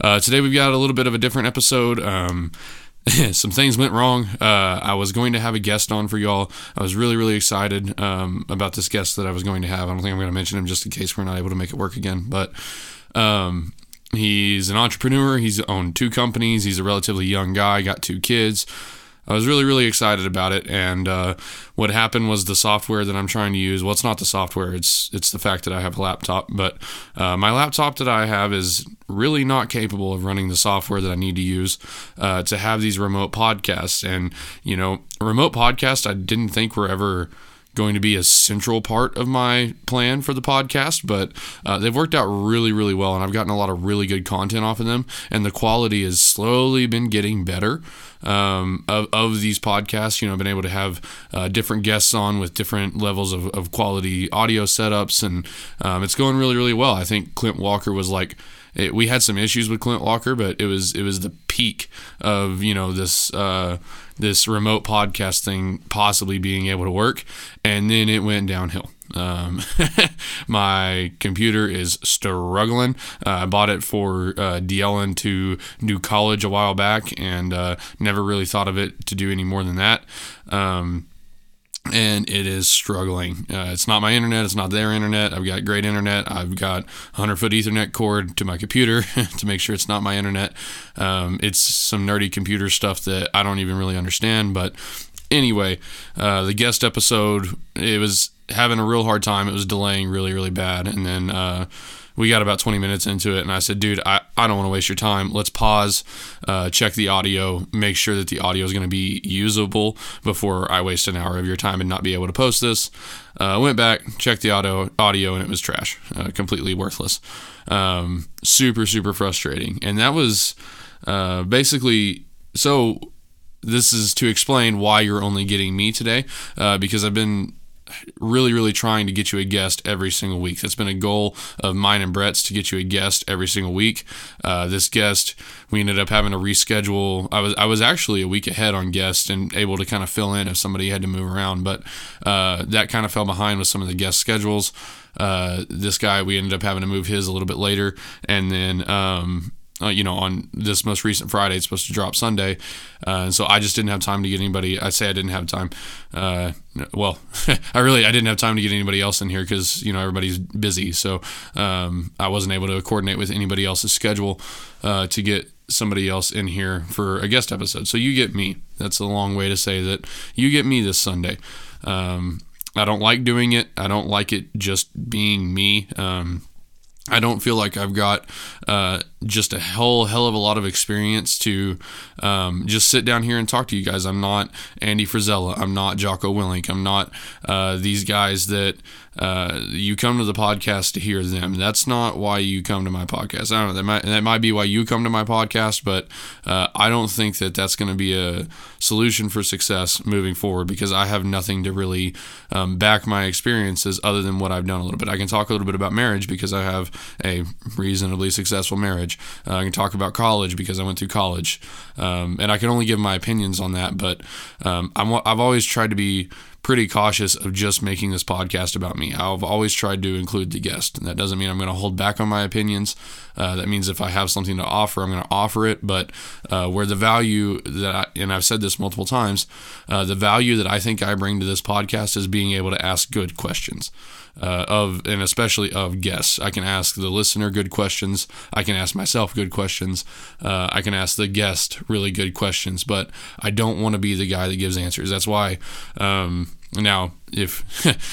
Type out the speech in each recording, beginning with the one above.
Uh, today we've got a little bit of a different episode. Um, some things went wrong. Uh, I was going to have a guest on for y'all. I was really, really excited um, about this guest that I was going to have. I don't think I'm going to mention him just in case we're not able to make it work again. But um, he's an entrepreneur. He's owned two companies. He's a relatively young guy, got two kids. I was really, really excited about it. And uh, what happened was the software that I'm trying to use. Well, it's not the software. It's it's the fact that I have a laptop. But uh, my laptop that I have is really not capable of running the software that I need to use uh, to have these remote podcasts. And you know, remote podcasts I didn't think were ever going to be a central part of my plan for the podcast, but uh, they've worked out really, really well, and I've gotten a lot of really good content off of them, and the quality has slowly been getting better. Um, of, of these podcasts, you know, I've been able to have uh, different guests on with different levels of, of quality audio setups, and um, it's going really, really well. I think Clint Walker was like, it, we had some issues with Clint Walker, but it was it was the peak of you know this uh, this remote podcast thing possibly being able to work, and then it went downhill. Um, my computer is struggling. Uh, I bought it for uh, Dylan to do college a while back, and uh, never really thought of it to do any more than that. Um, and it is struggling. Uh, it's not my internet. It's not their internet. I've got great internet. I've got 100 foot Ethernet cord to my computer to make sure it's not my internet. Um, it's some nerdy computer stuff that I don't even really understand. But anyway, uh, the guest episode, it was having a real hard time. It was delaying really, really bad. And then, uh, we got about 20 minutes into it and i said dude i, I don't want to waste your time. Let's pause uh, check the audio make sure that the audio is going to be usable before i waste an hour of your time and not be able to post this. Uh, went back checked the audio audio and it was trash uh, completely worthless. Um, super super frustrating. And that was uh, basically so this is to explain why you're only getting me today uh, because i've been really, really trying to get you a guest every single week. That's been a goal of mine and Brett's to get you a guest every single week. Uh, this guest, we ended up having to reschedule. I was I was actually a week ahead on guests and able to kind of fill in if somebody had to move around, but uh, that kind of fell behind with some of the guest schedules. Uh, this guy, we ended up having to move his a little bit later, and then. Um, uh, you know, on this most recent Friday. It's supposed to drop Sunday. Uh, so I just didn't have time to get anybody. I say I didn't have time. Uh, well, I really I didn't have time to get anybody else in here because you know everybody's busy. So um, I wasn't able to coordinate with anybody else's schedule uh, to get somebody else in here for a guest episode. So you get me. That's a long way to say that you get me this Sunday. Um, I don't like doing it. I don't like it just being me. Um, I don't feel like I've got uh, just a whole hell of a lot of experience to um, just sit down here and talk to you guys. I'm not Andy Frisella. I'm not Jocko Willink. I'm not uh, these guys that uh, you come to the podcast to hear them. That's not why you come to my podcast. I don't know. That might that might be why you come to my podcast, but uh, I don't think that that's going to be a solution for success moving forward because I have nothing to really um, back my experiences other than what I've done a little bit. I can talk a little bit about marriage because I have a reasonably successful marriage. Uh, I can talk about college because I went through college, um, and I can only give my opinions on that. But um, I'm, I've always tried to be pretty cautious of just making this podcast about me. I've always tried to include the guest, and that doesn't mean I'm going to hold back on my opinions. Uh, that means if I have something to offer, I'm going to offer it. But uh, where the value that, I, and I've said this multiple times, uh, the value that I think I bring to this podcast is being able to ask good questions uh, of and especially of guests. I can ask the listener good questions. I can ask myself good questions. Uh, I can ask the guest really good questions. But I don't want to be the guy that gives answers. That's why. Um, now, if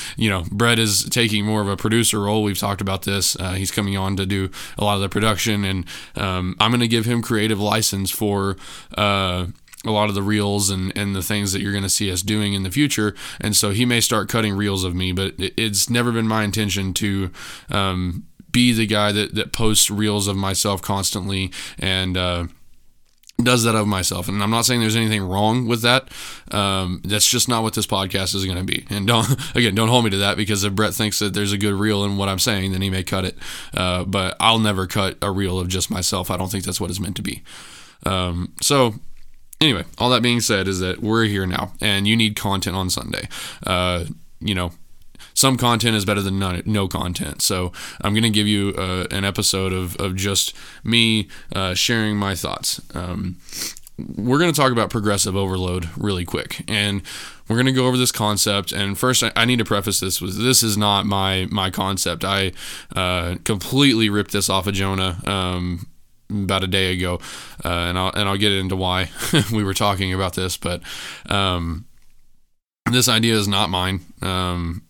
you know Brett is taking more of a producer role, we've talked about this. Uh, he's coming on to do a lot of the production, and um, I'm going to give him creative license for uh, a lot of the reels and, and the things that you're going to see us doing in the future. And so he may start cutting reels of me, but it's never been my intention to um, be the guy that that posts reels of myself constantly and. Uh, does that of myself. And i'm not saying there's anything wrong with that. Um, that's just not what this podcast is going to be. And don't again don't hold me to that because if brett thinks that there's a good reel in what i'm saying then he may cut it. Uh, but i'll never cut a reel of just myself. I don't think that's what it's meant to be. Um, so anyway all that being said is that we're here now and you need content on sunday. Uh, you know some content is better than no content. So I'm going to give you uh, an episode of, of just me uh, sharing my thoughts. Um, we're going to talk about progressive overload really quick. And we're going to go over this concept. And first, I, I, need to preface this with this is not my my concept. I uh, completely ripped this off of Jonah. Um, about a day ago, uh, and I'll and I'll get into why we were talking about this. But um, this idea is not mine. Um,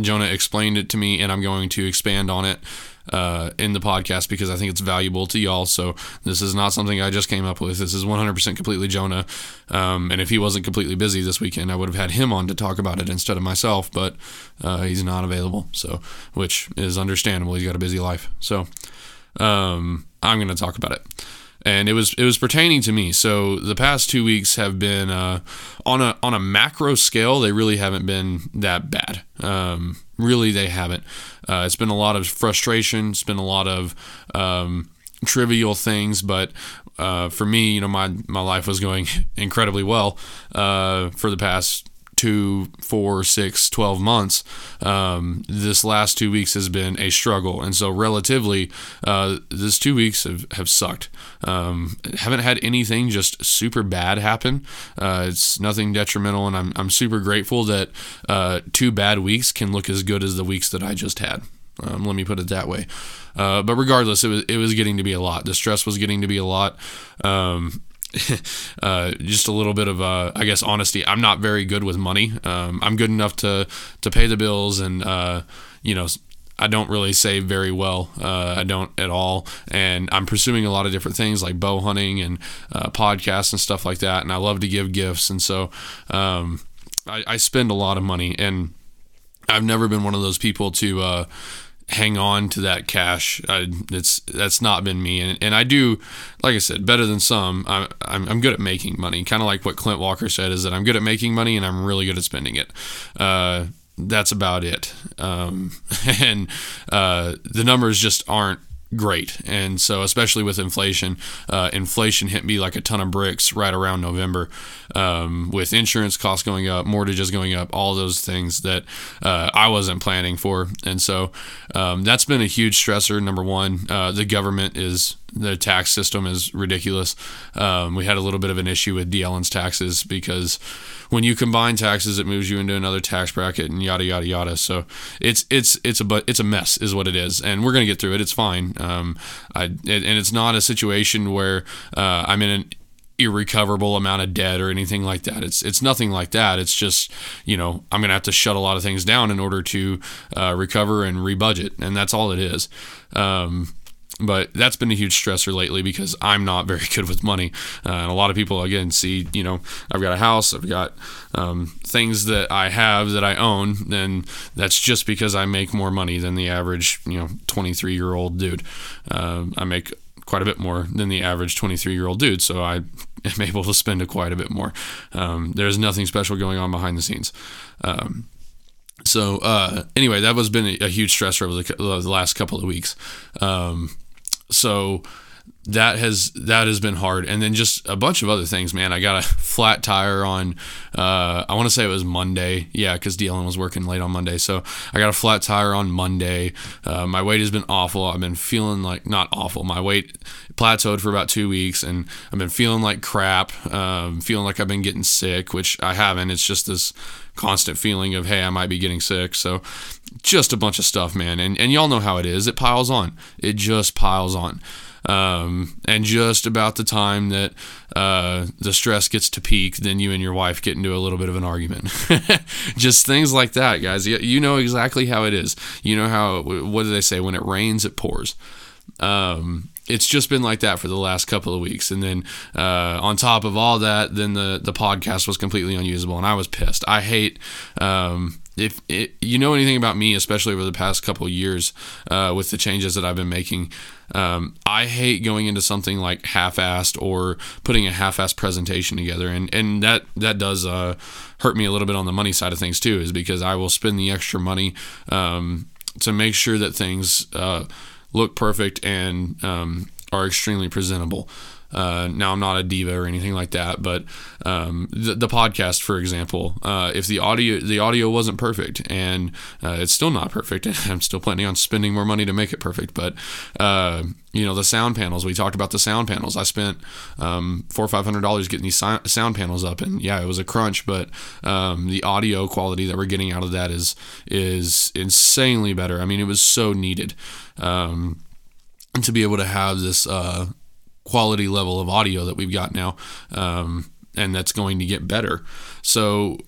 Jonah explained it to me, and I'm going to expand on it uh, in the podcast because I think it's valuable to y'all. So this is not something I just came up with. This is 100% completely Jonah. Um, and if he wasn't completely busy this weekend, I would have had him on to talk about it instead of myself. But uh, he's not available, so which is understandable. He's got a busy life. So um, I'm going to talk about it and it was it was pertaining to me. So the past two weeks have been uh, on a on a macro scale. They really haven't been that bad. Um, really, they haven't. Uh, it's been a lot of frustration. It's been a lot of um, trivial things, but uh, for me, you know, my my life was going incredibly well uh, for the past two, four, six, 12 months, um, this last two weeks has been a struggle. And so, relatively, uh, this two weeks have, have sucked. Um, haven't had anything just super bad happen. Uh, it's nothing detrimental. And I'm, I'm super grateful that uh, two bad weeks can look as good as the weeks that I just had. Um, let me put it that way. Uh, but regardless, it was it was getting to be a lot. The stress was getting to be a lot. Um, uh, just a little bit of, uh, I guess, honesty. I'm not very good with money. Um, I'm good enough to to pay the bills, and uh, you know, I don't really save very well. Uh, I don't at all, and I'm pursuing a lot of different things like bow hunting and uh, podcasts and stuff like that. And I love to give gifts, and so um, I, I, spend a lot of money, and I've never been one of those people to hang on to that cash. I, it's that's not been me, and, and I do, like I said, better than some. I, I'm I'm good at making money, kind of like what Clint Walker said is that I'm good at making money and I'm really good at spending it. Uh, that's about it, um, and uh, the numbers just aren't great. And so, especially with inflation, uh, inflation hit me like a ton of bricks right around November, um, with insurance costs going up, mortgages going up, all those things that uh, I wasn't planning for. And so, um, that's been a huge stressor. Number one, uh, the government is the tax system is ridiculous. Um, we had a little bit of an issue with Dylan's taxes because when you combine taxes, it moves you into another tax bracket and yada yada yada. So it's it's it's a but it's a mess, is what it is, and we're gonna get through it. It's fine. Um, I and it's not a situation where uh, I'm in an irrecoverable amount of debt or anything like that. It's it's nothing like that. It's just you know I'm gonna have to shut a lot of things down in order to uh, recover and rebudget, and that's all it is. Um, but that's been a huge stressor lately because I'm not very good with money. Uh, and a lot of people, again, see, you know, I've got a house, I've got um, things that I have that I own, and that's just because I make more money than the average, you know, 23 year old dude. Uh, I make quite a bit more than the average 23 year old dude, so I am able to spend a quite a bit more. Um, there's nothing special going on behind the scenes. Um, so uh, anyway, that was been a, a huge stressor over the, the, last couple of weeks. Um, so that has that has been hard. And then just a bunch of other things man. I got a flat tire on uh, i want to say it was monday. Yeah because dylan was working late on monday. So i got a flat tire on monday. Uh, my weight has been awful. I've been feeling like not awful. My weight plateaued for about two weeks and i've been feeling like crap um, feeling like i've been getting sick which i haven't. It's just this constant feeling of hey i might be getting sick. So just a bunch of stuff man. And, and y'all know how it is. It piles on. It just piles on. Um, and just about the time that uh, the stress gets to peak then you and your wife get into a little bit of an argument. Just things like that guys. You, know exactly how it is. You know how what do they say? When it rains it pours. Um, it's just been like that for the last couple of weeks. And then uh, on top of all that, then the the podcast was completely unusable, and I was pissed. I hate. Um, if it, you know anything about me, especially over the past couple years uh, with the changes that I've been making, um, I hate going into something like half-assed or putting a half-assed presentation together, and and that that does uh, hurt me a little bit on the money side of things too, is because I will spend the extra money um, to make sure that things uh, look perfect and um, are extremely presentable. Uh, now I'm not a diva or anything like that, but um, the, the, podcast, for example, uh, if the audio the audio wasn't perfect, and uh, it's still not perfect, I'm still planning on spending more money to make it perfect. But uh, you know the sound panels, we talked about the sound panels. I spent um, four or five hundred dollars getting these sound panels up, and yeah, it was a crunch, but um, the audio quality that we're getting out of that is is insanely better. I mean, it was so needed. Um, to be able to have this uh, quality level of audio that we've got now, um, and that's going to get better. So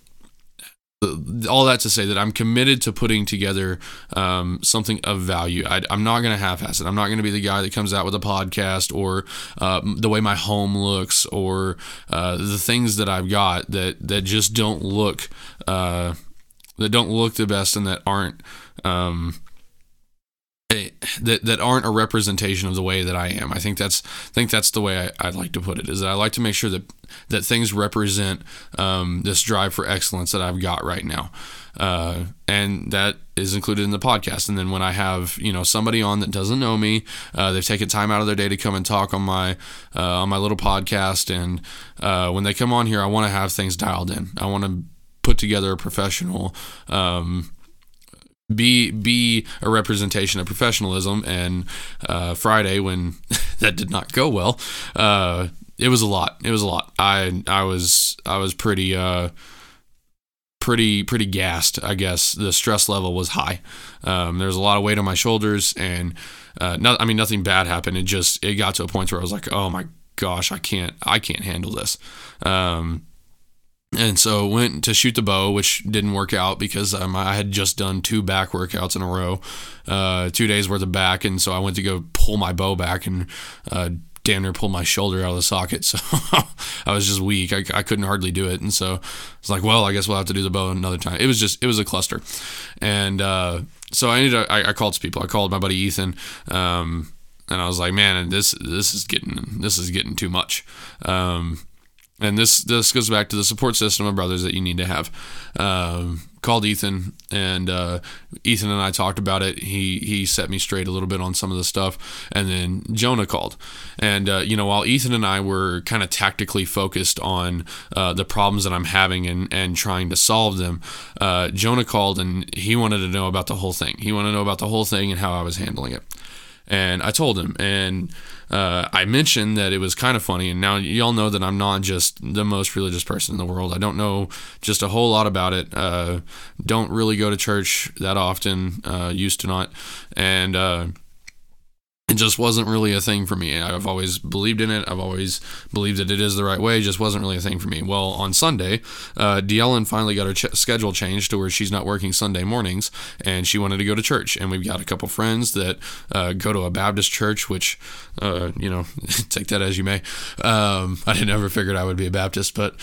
all that to say that I'm committed to putting together um, something of value. I, am not going to half-ass it. I'm not going to be the guy that comes out with a podcast or uh, the way my home looks or uh, the things that I've got that that just don't look uh, that don't look the best and that aren't um, that that aren't a representation of the way that I am. I think that's I think that's the way I, would like to put it. Is that I like to make sure that that things represent um, this drive for excellence that I've got right now, uh, and that is included in the podcast. And then when I have you know somebody on that doesn't know me, uh, they've taken time out of their day to come and talk on my uh, on my little podcast, and uh, when they come on here, I want to have things dialed in. I want to put together a professional. Um, be be a representation of professionalism. And uh, Friday, when that did not go well, uh, it was a lot. It was a lot. I I was I was pretty uh, pretty pretty gassed. I guess the stress level was high. Um, there was a lot of weight on my shoulders, and uh, no, I mean nothing bad happened. It just it got to a point where I was like, oh my gosh, I can't I can't handle this. Um, and so went to shoot the bow, which didn't work out because um, I had just done two back workouts in a row, uh, two days worth of back, and so I went to go pull my bow back and uh, damn near pulled my shoulder out of the socket. So I was just weak. I, I couldn't hardly do it, and so I was like, well, I guess we'll have to do the bow another time. It was just it was a cluster, and uh, so I ended up, I, I called people. I called my buddy Ethan. Um, and I was like, man, this this is getting this is getting too much. Um, and this this goes back to the support system of brothers that you need to have. Um, called Ethan, and uh, Ethan and I talked about it. He he set me straight a little bit on some of the stuff, and then Jonah called, and uh, you know while Ethan and I were kind of tactically focused on uh, the problems that I'm having and and trying to solve them, uh, Jonah called and he wanted to know about the whole thing. He wanted to know about the whole thing and how I was handling it, and I told him and uh, I mentioned that it was kind of funny, and now y'all know that I'm not just the most religious person in the world. I don't know just a whole lot about it. Uh, don't really go to church that often. Uh, used to not, and uh, it just wasn't really a thing for me. I've always believed in it. I've always believed that it is the right way. It just wasn't really a thing for me. Well, on Sunday, uh, finally got her ch- schedule changed to where she's not working Sunday mornings, and she wanted to go to church. And we've got a couple friends that uh, go to a Baptist church, which, uh, you know, take that as you may. Um, I never figured I would be a Baptist, but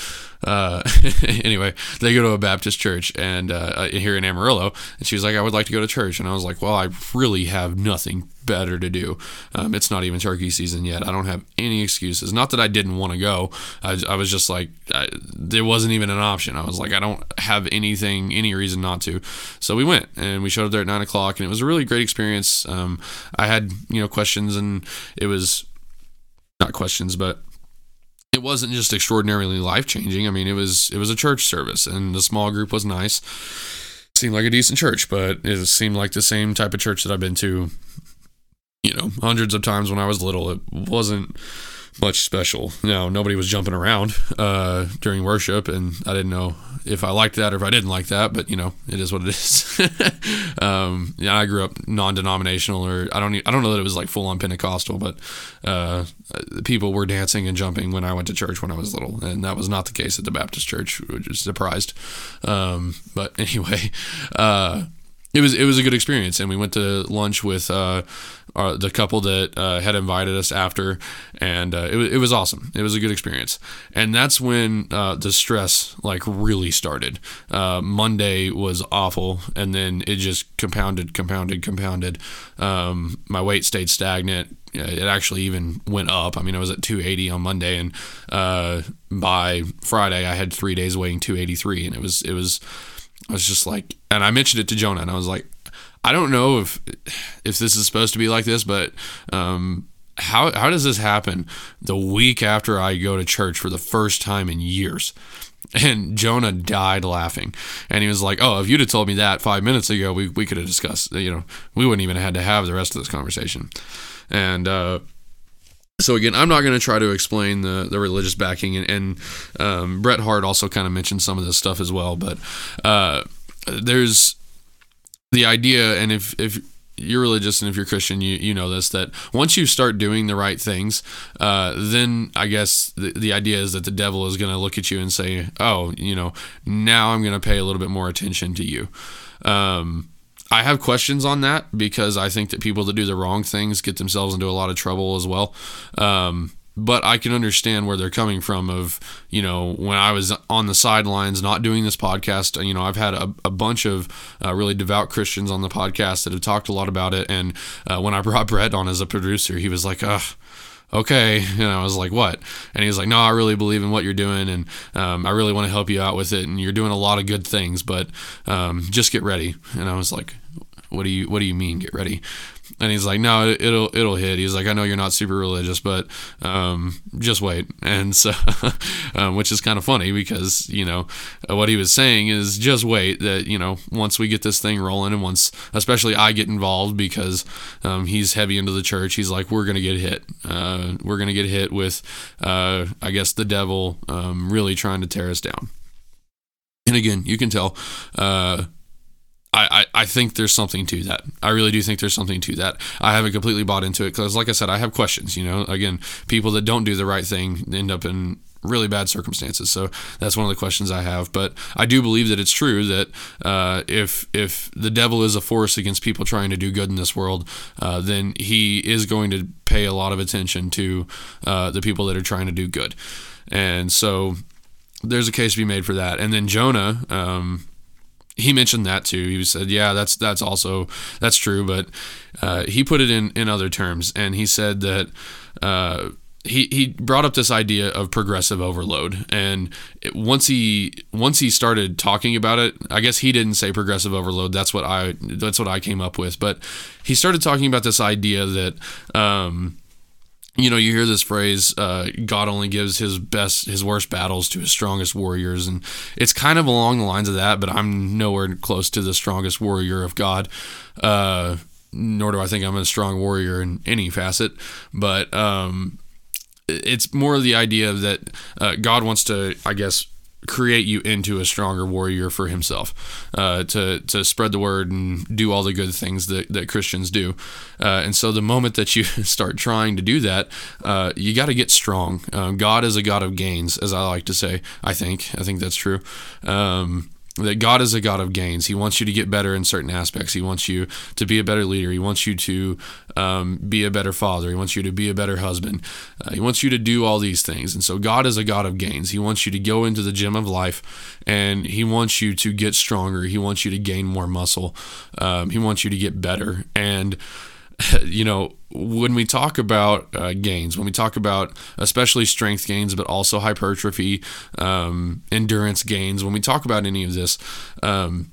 uh, anyway, they go to a Baptist church and uh, here in Amarillo, and she was like, "I would like to go to church," and I was like, "Well, I really have nothing better to do. Um, it's not even turkey season yet. I don't have any excuses. Not that I didn't want to go. I, I was just like, I, there wasn't even an option. I was like, I don't have anything, any reason not to. So we went and we showed up there at nine o'clock, and it was a really great experience. Um, I had you know questions, and it was not questions, but it wasn't just extraordinarily life changing. I mean, it was it was a church service, and the small group was nice. Seemed like a decent church, but it seemed like the same type of church that I've been to, you know, hundreds of times when I was little. It wasn't much special. No, nobody was jumping around uh, during worship, and I didn't know if I liked that or if I didn't like that. But you know, it is what it is. um, yeah, I grew up non-denominational, or I don't, I don't know that it was like full-on Pentecostal, but uh, people were dancing and jumping when I went to church when I was little, and that was not the case at the Baptist church, which is surprised. Um, but anyway. Uh, it was it was a good experience, and we went to lunch with uh, the couple that uh, had invited us after, and uh, it was it was awesome. It was a good experience, and that's when uh, the stress like really started. Uh, Monday was awful, and then it just compounded, compounded, compounded. Um, my weight stayed stagnant. It actually even went up. I mean, I was at 280 on Monday, and uh, by Friday I had three days weighing 283, and it was it was I was just like, and I mentioned it to Jonah, and I was like, I don't know if if this is supposed to be like this, but um, how how does this happen the week after I go to church for the first time in years? And Jonah died laughing, and he was like, "Oh, if you'd have told me that five minutes ago, we we could have discussed. You know, we wouldn't even have had to have the rest of this conversation." And uh, so again, I'm not going to try to explain the, the religious backing, and, and um, Bret Hart also kind of mentioned some of this stuff as well. But uh, there's the idea, and if if you're religious and if you're Christian, you you know this that once you start doing the right things, uh, then I guess the, the idea is that the devil is going to look at you and say, "Oh, you know, now I'm going to pay a little bit more attention to you." Um, I have questions on that because I think that people that do the wrong things get themselves into a lot of trouble as well. Um, but I can understand where they're coming from. Of you know, when I was on the sidelines not doing this podcast, you know, I've had a, a bunch of uh, really devout Christians on the podcast that have talked a lot about it. And uh, when I brought Brett on as a producer, he was like, "Ugh." okay. And I was like, what? And he was like, no, I really believe in what you're doing. And um, I really want to help you out with it. And you're doing a lot of good things, but um, just get ready. And I was like, what do you, what do you mean get ready? And he's like, no, it, will it'll hit. He's like, I know you're not super religious, but um, just wait. And so, um, which is kind of funny because you know what he was saying is just wait. That you know once we get this thing rolling, and once especially I get involved because um, he's heavy into the church. He's like, we're gonna get hit. Uh, we're gonna get hit with, uh, I guess, the devil um, really trying to tear us down. And again, you can tell. Uh, I, I, think there's something to that. I really do think there's something to that. I haven't completely bought into it because, like I said, I have questions. You know, again, people that don't do the right thing end up in really bad circumstances. So that's one of the questions I have. But I do believe that it's true that uh, if if the devil is a force against people trying to do good in this world, uh, then he is going to pay a lot of attention to uh, the people that are trying to do good. And so there's a case to be made for that. And then Jonah. Um, he mentioned that too. He said, "Yeah, that's that's also that's true," but uh, he put it in in other terms, and he said that. Uh, he, he brought up this idea of progressive overload and it, once he once he started talking about it I guess he didn't say progressive overload that's what I that's what I came up with but he started talking about this idea that um, you know, you hear this phrase, uh, God only gives his best, his worst battles to his strongest warriors. And it's kind of along the lines of that, but I'm nowhere close to the strongest warrior of God. Uh, nor do I think I'm a strong warrior in any facet. But um, it's more the idea that uh, God wants to, I guess, create you into a stronger warrior for himself, uh, to to spread the word and do all the good things that, that Christians do. Uh, and so the moment that you start trying to do that, uh, you got to get strong. Um, God is a God of gains, as I like to say. I think I think that's true. Um, that God is a God of gains. He wants you to get better in certain aspects. He wants you to be a better leader. He wants you to um, be a better father. He wants you to be a better husband. Uh, he wants you to do all these things. And so God is a God of gains. He wants you to go into the gym of life and He wants you to get stronger. He wants you to gain more muscle. Um, he wants you to get better. And you know, when we talk about uh, gains, when we talk about especially strength gains, but also hypertrophy, um, endurance gains, when we talk about any of this, um,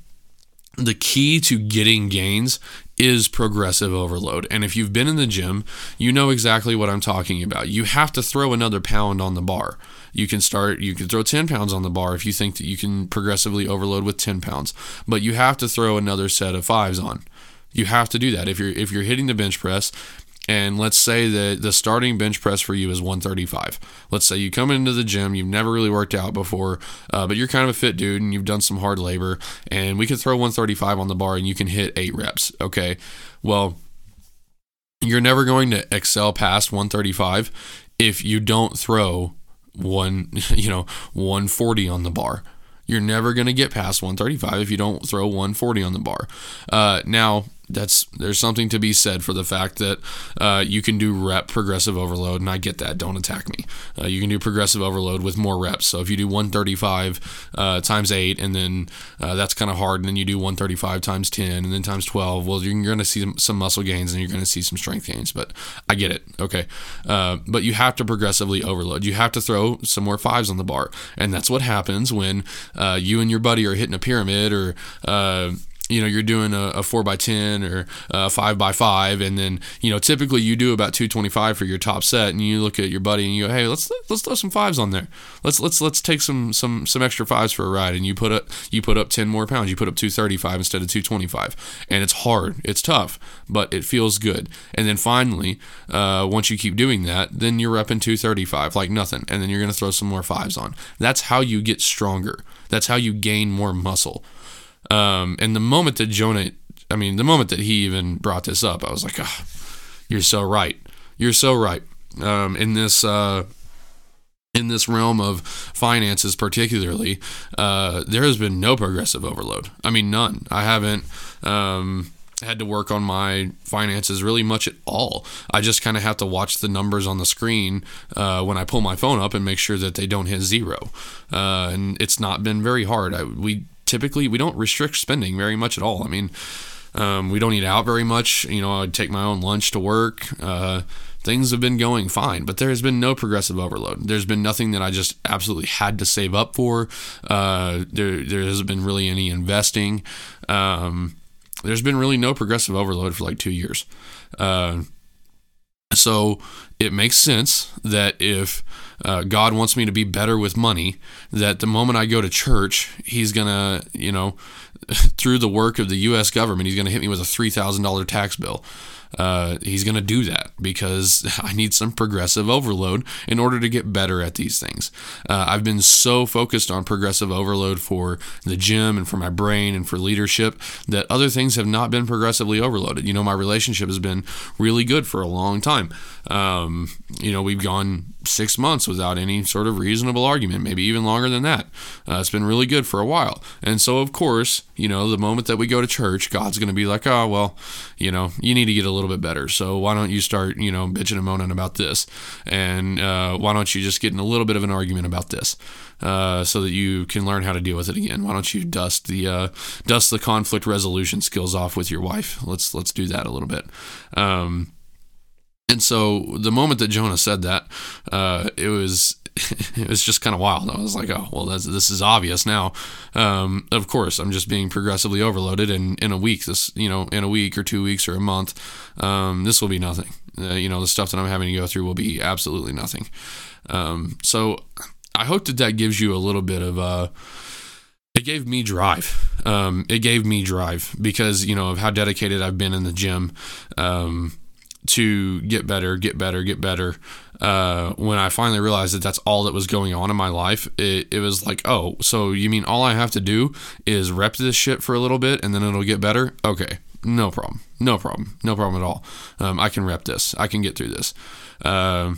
the key to getting gains is progressive overload. And if you've been in the gym, you know exactly what I'm talking about. You have to throw another pound on the bar. You can start, you can throw 10 pounds on the bar if you think that you can progressively overload with 10 pounds, but you have to throw another set of fives on. You have to do that. If you're if you're hitting the bench press and let's say that the starting bench press for you is 135. Let's say you come into the gym, you've never really worked out before, uh, but you're kind of a fit dude and you've done some hard labor, and we can throw 135 on the bar and you can hit eight reps. Okay. Well, you're never going to excel past 135 if you don't throw one, you know, 140 on the bar You're never going to get past 135 if you don't throw 140 on the bar. Uh, now, that's there's something to be said for the fact that uh, you can do rep progressive overload, and I get that. Don't attack me. Uh, you can do progressive overload with more reps. So if you do 135 uh, times eight, and then uh, that's kind of hard, and then you do 135 times 10, and then times 12. Well, you're going to see some muscle gains, and you're going to see some strength gains. But I get it. Okay, uh, but you have to progressively overload. You have to throw some more fives on the bar, and that's what happens when uh, you and your buddy are hitting a pyramid or you know you're doing a, a four by ten or a five by five, and then you know typically you do about 225 for your top set, and you look at your buddy and you go, hey, let's let's throw some fives on there. Let's let's let's take some some some extra fives for a ride, and you put up you put up 10 more pounds. You put up 235 instead of 225, and it's hard, it's tough, but it feels good. And then finally, uh, once you keep doing that, then you're in 235 like nothing, and then you're gonna throw some more fives on. That's how you get stronger. That's how you gain more muscle. Um, and the moment that Jonah, I mean, the moment that he even brought this up, I was like, oh, you're so right. You're so right. Um, in this, uh, in this realm of finances, particularly, uh, there has been no progressive overload. I mean, none. I haven't um, had to work on my finances really much at all. I just kind of have to watch the numbers on the screen uh, when I pull my phone up and make sure that they don't hit zero. Uh, and it's not been very hard. I, we typically we don't restrict spending very much at all. I mean, um, we don't eat out very much. You know, I take my own lunch to work. Uh, things have been going fine, but there has been no progressive overload. There's been nothing that I just absolutely had to save up for. Uh, there, there hasn't been really any investing. Um, there's been really no progressive overload for like two years. Uh, so it makes sense that if uh, God wants me to be better with money, that the moment I go to church, He's to, you know, through the work of the U.S. government, He's to hit me with a $3,000 tax bill uh, he's going to do that because I need some progressive overload in order to get better at these things. Uh, I've been so focused on progressive overload for the gym and for my brain and for leadership that other things have not been progressively overloaded. You know, my relationship has been really good for a long time. Um, you know, we've gone six months without any sort of reasonable argument, maybe even longer than that. Uh, it's been really good for a while. And so, of course, you know, the moment that we go to church, God's going to be like, oh, well, you know, you need to get a little bit better. So why don't you start, you know, bitching and moaning about this? And uh, why don't you just get in a little bit of an argument about this? Uh, so that you can learn how to deal with it again. Why don't you dust the uh, dust the conflict resolution skills off with your wife? Let's let's do that a little bit. Um, and so the moment that Jonah said that, uh, it was it was just kind of wild. I was like, oh, well, this is obvious now. Um, of course, I'm just being progressively overloaded, and in a week, this, you know, in a week or two weeks or a month, um, this will be nothing. Uh, you know, the stuff that I'm having to go through will be absolutely nothing. Um, so I hope that that gives you a little bit of, uh, it gave me drive. Um, it gave me drive because, you know, of how dedicated I've been in the gym. Um, to get better, get better, get better. Uh, when I finally realized that that's all that was going on in my life, it, it was like, oh, so you mean all I have to do is rep this shit for a little bit and then it'll get better? Okay, no problem. No problem. No problem at all. Um, I can rep this. I can get through this. Uh,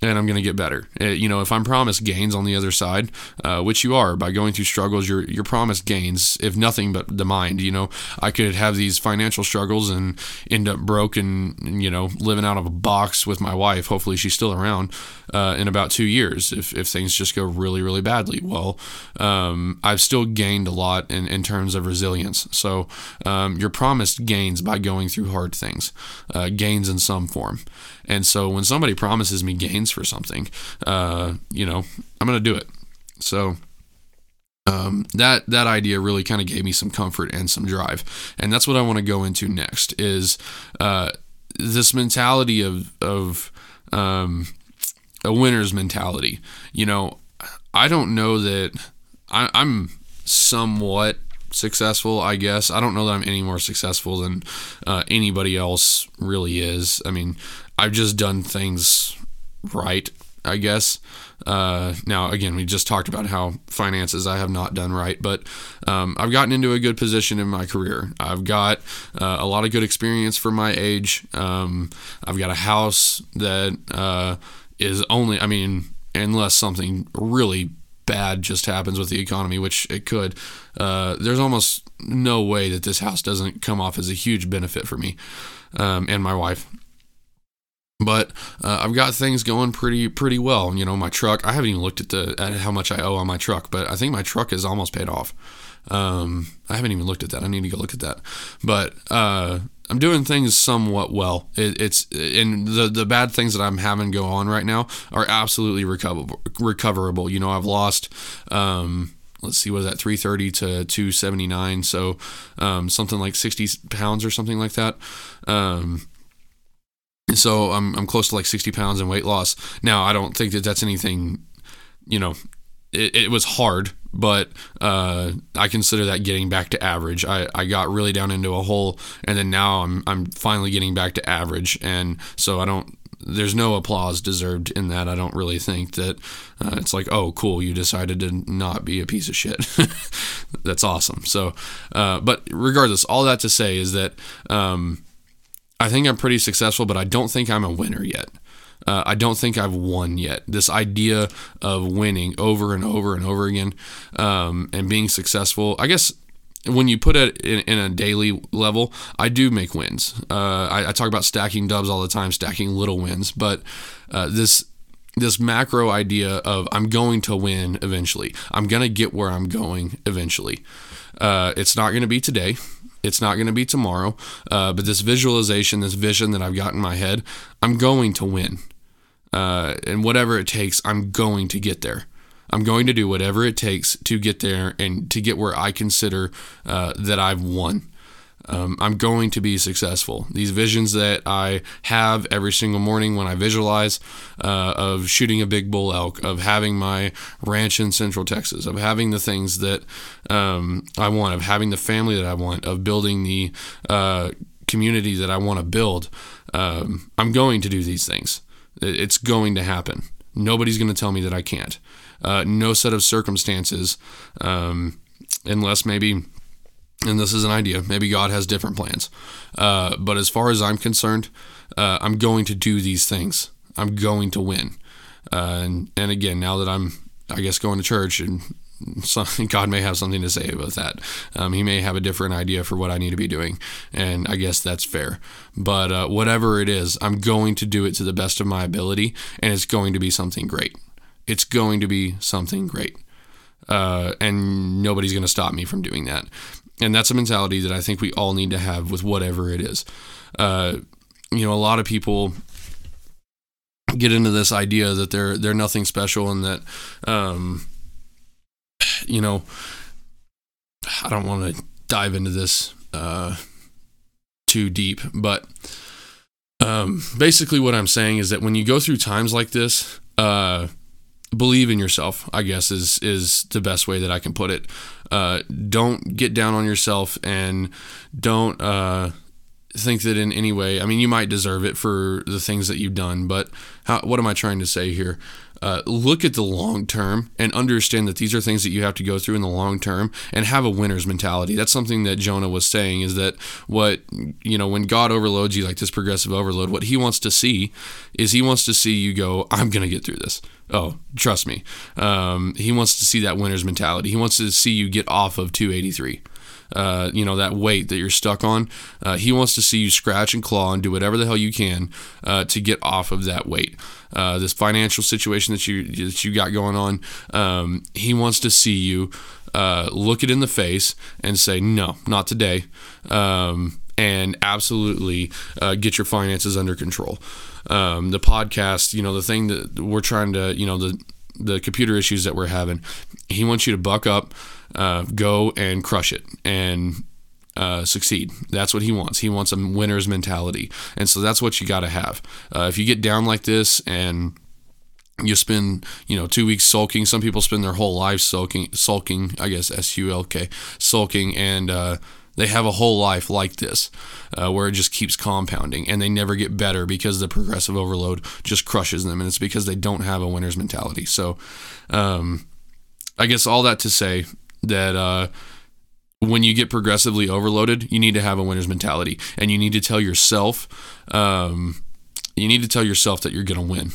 and I'm going to get better. Uh, you know, if I'm promised gains on the other side, uh, which you are by going through struggles, you're you're promised gains, if nothing but the mind. You know, I could have these financial struggles and end up broke and you know living out of a box with my wife. Hopefully, she's still around uh, in about two years. If if things just go really really badly, well, um, I've still gained a lot in in terms of resilience. So um, you're promised gains by going through hard things, uh, gains in some form. And so when somebody promises me gains for something, uh, you know, I'm going to do it. So um, that that idea really kind of gave me some comfort and some drive, and that's what I want to go into next. Is uh, this mentality of of um, a winner's mentality? You know, I don't know that I, I'm somewhat successful, I guess. I don't know that I'm any more successful than uh, anybody else really is. I mean, I've just done things right, I guess. Uh, now, again, we just talked about how finances I have not done right, but um, I've gotten into a good position in my career. I've got uh, a lot of good experience for my age. Um, I've got a house that uh, is only, I mean, unless something really bad just happens with the economy, which it could, uh, there's almost no way that this house doesn't come off as a huge benefit for me um, and my wife. But uh, I've got things going pretty pretty well. You know, my truck. I haven't even looked at the at how much I owe on my truck, but I think my truck is almost paid off. Um, I haven't even looked at that. I need to go look at that. But uh, I'm doing things somewhat well. It, it's and the the bad things that I'm having go on right now are absolutely recoverable. Recoverable. You know, I've lost. Um, let's see, was that 330 to 279? So um, something like 60 pounds or something like that. Um, so I'm I'm close to like 60 pounds in weight loss. Now I don't think that that's anything, you know, it, it was hard, but uh, I consider that getting back to average. I, I got really down into a hole, and then now I'm I'm finally getting back to average, and so I don't. There's no applause deserved in that. I don't really think that uh, it's like, oh, cool, you decided to not be a piece of shit. That's awesome. So, uh, but regardless, all that to say is that um, I think I'm pretty successful, but I don't think I'm a winner yet. Uh, I don't think I've won yet. This idea of winning over and over and over again um, and being successful, I guess when you put it in, in, a daily level, I do make wins. Uh, I, I, talk about stacking dubs all the time, stacking little wins, but uh, this this macro idea of I'm going to win eventually. I'm gonna get where I'm going eventually. Uh, it's not gonna be today. It's not going to be tomorrow, uh, but this visualization, this vision that I've got in my head, I'm going to win. Uh, and whatever it takes, I'm going to get there. I'm going to do whatever it takes to get there and to get where I consider uh, that I've won um, I'm going to be successful. These visions that I have every single morning when I visualize uh, of shooting a big bull elk, of having my ranch in Central Texas, of having the things that um, I want, of having the family that I want, of building the uh, community that I want to build. Um, I'm going to do these things. It's going to happen. Nobody's going to tell me that I can't. Uh, no set of circumstances, um, unless maybe and this is an idea. Maybe God has different plans. Uh, but as far as I'm concerned, uh, I'm going to do these things. I'm going to win. Uh, and, and again, now that I'm, I guess, going to church and God may have something to say about that. Um, he may have a different idea for what I need to be doing, and I guess that's fair. But uh, whatever it is, I'm going to do it to the best of my ability, and it's going to be something great. It's going to be something great. Uh, and nobody's going to stop me from doing that. And that's a mentality that I think we all need to have with whatever it is. Uh, you know, a lot of people get into this idea that they're they're nothing special and that um, you know I don't want to dive into this uh, too deep, but um, basically what I'm saying is that when you go through times like this, uh, believe in yourself i guess is is the best way that i can put it uh, don't get down on yourself and don't uh, think that in any way i mean you might deserve it for the things that you've done but how, what am i trying to say here uh, look at the long term and understand that these are things that you have to go through in the long term and have a winner's mentality. That's something that Jonah was saying is that what, you know, when God overloads you like this progressive overload, what he wants to see is he wants to see you go, I'm going to get through this. Oh, trust me. Um, he wants to see that winner's mentality. He wants to see you get off of 283. Uh, you know that weight that you're stuck on. Uh, he wants to see you scratch and claw and do whatever the hell you can uh, to get off of that weight. Uh, this financial situation that you that you got going on. Um, he wants to see you uh, look it in the face and say, "No, not today." Um, and absolutely uh, get your finances under control. Um, the podcast, you know, the thing that we're trying to, you know, the the computer issues that we're having, he wants you to buck up, uh, go and crush it, and uh, succeed. That's what he wants. He wants a winner's mentality, and so that's what you got to have. Uh, if you get down like this and you spend you know two weeks sulking some people spend their whole life sulking sulking i guess s-u-l-k sulking and uh, they have a whole life like this, uh, where it just keeps compounding and they never get better because the progressive overload just crushes them. And it's because they don't have a winner's mentality. So, um, I guess all that to say that uh, when you get progressively overloaded, you need to have a winner's mentality and you need to tell yourself, um, you need to tell yourself that you're going to win.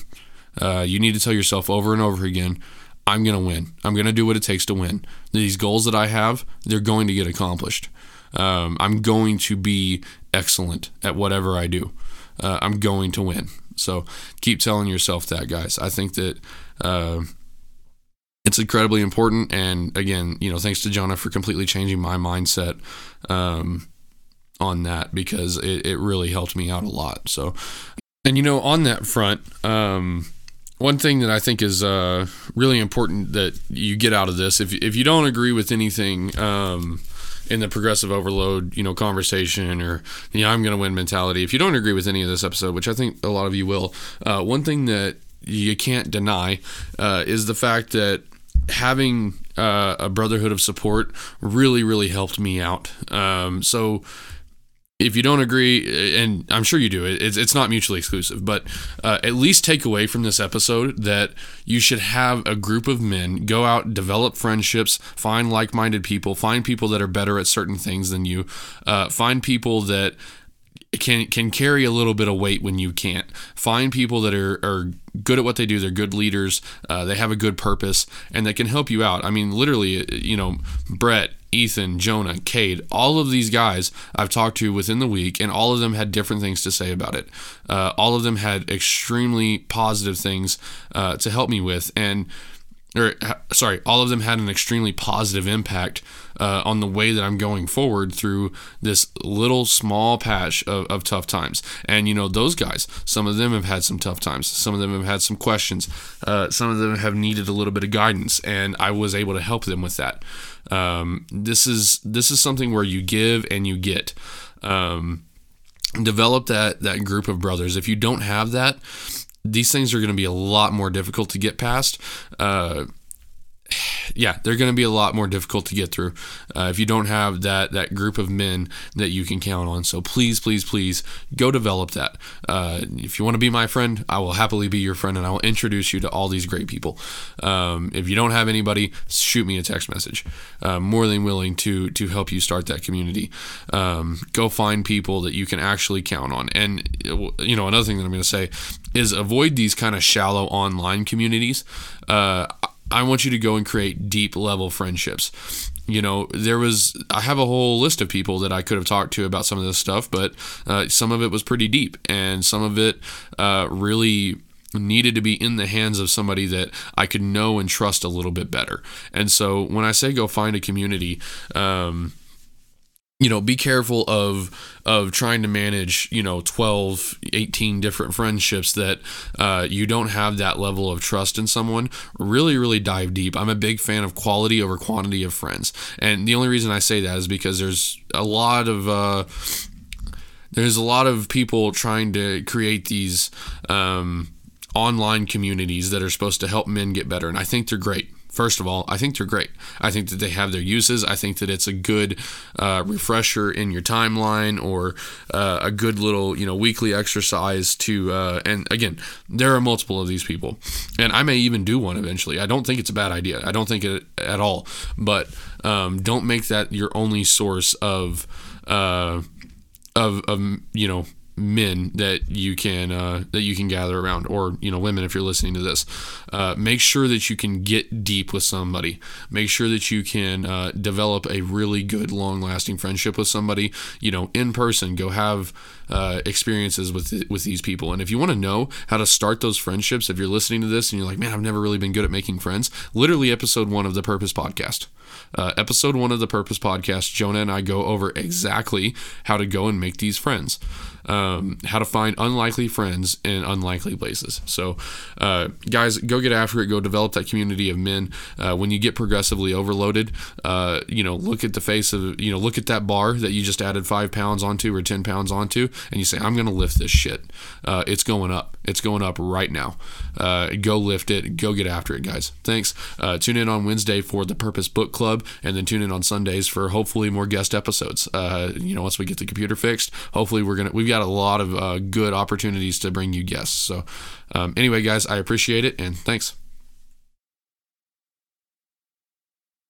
Uh, you need to tell yourself over and over again, I'm going to win. I'm going to do what it takes to win. These goals that I have, they're going to get accomplished. Um, I'm going to be excellent at whatever I do. Uh, I'm going to win. So keep telling yourself that, guys. I think that uh, it's incredibly important. And again, you know, thanks to Jonah for completely changing my mindset um, on that because it, it really helped me out a lot. So, and you know, on that front, um, one thing that I think is uh, really important that you get out of this, if if you don't agree with anything um, in the progressive overload, you know, conversation or know, I'm going to win mentality, if you don't agree with any of this episode, which I think a lot of you will, uh, one thing that you can't deny uh, is the fact that having uh, a brotherhood of support really, really helped me out. Um, so if you don't agree, and I'm sure you do, it's, it's not mutually exclusive, but uh, at least take away from this episode that you should have a group of men go out, develop friendships, find like minded people, find people that are better at certain things than you, uh, find people that can can carry a little bit of weight when you can't. Find people that are, are good at what they do. They're good leaders. Uh, they have a good purpose, and they can help you out. I mean, literally, you know, Brett, Ethan, Jonah, Cade, all of these guys I've talked to within the week, and all of them had different things to say about it. Uh, all of them had extremely positive things uh, to help me with, and or sorry, all of them had an extremely positive impact uh, on the way that I'm going forward through this little small patch of, of, tough times. And you know, those guys, some of them have had some tough times, some of them have had some questions, uh, some of them have needed a little bit of guidance, and I was able to help them with that. Um, this is this is something where you give and you get. Um, develop that that group of brothers. If you don't have that, these things are going to be a lot more difficult to get past. Uh, yeah, they're going to be a lot more difficult to get through uh, if you don't have that that group of men that you can count on. So please, please, please go develop that. Uh, if you want to be my friend, I will happily be your friend, and I will introduce you to all these great people. Um, if you don't have anybody, shoot me a text message. Uh, more than willing to to help you start that community. Um, go find people that you can actually count on. And you know, another thing that I'm going to say is avoid these kind of shallow online communities. Uh, I want you to go and create deep level friendships. You know, there was, I have a whole list of people that I could have talked to about some of this stuff, but uh, some of it was pretty deep and some of it uh, really needed to be in the hands of somebody that I could know and trust a little bit better. And so when I say go find a community, um, you know be careful of of trying to manage you know 12 18 different friendships that uh, you don't have that level of trust in someone. Really really dive deep. I'm a big fan of quality over quantity of friends. And the only reason i say that is because there's a lot of uh, there's a lot of people trying to create these um, online communities that are supposed to help men get better and i think they're great First of all, I think they're great. I think that they have their uses. I think that it's a good uh, refresher in your timeline or uh, a good little, you know, weekly exercise to. Uh, and again, there are multiple of these people, and I may even do one eventually. I don't think it's a bad idea. I don't think it at all. But um, don't make that your only source of, uh, of, of you know men that you can uh, that you can gather around, or you know women if you're listening to this. Uh, make sure that you can get deep with somebody. Make sure that you can uh, develop a really good, long-lasting friendship with somebody. You know, in person. Go have uh, experiences with with these people. And if you want to know how to start those friendships, if you're listening to this and you're like, man, I've never really been good at making friends, literally episode one of the Purpose Podcast. Uh, episode one of the Purpose Podcast, Jonah and I go over exactly how to go and make these friends um, how to find unlikely friends in unlikely places. So, uh, guys, go get after it. Go develop that community of men. Uh, when you get progressively overloaded, uh, you know, look at the face of, you know, look at that bar that you just added five pounds onto or 10 pounds onto, and you say, I'm going to lift this shit. Uh, it's going up. It's going up right now. Uh, go lift it. Go get after it, guys. Thanks. Uh, tune in on Wednesday for the Purpose Book Club, and then tune in on Sundays for hopefully more guest episodes. you know, once we get the computer fixed, hopefully we're gonna we've got a lot of uh, good opportunities to bring you guests. So, um, anyway, guys, I appreciate it and thanks.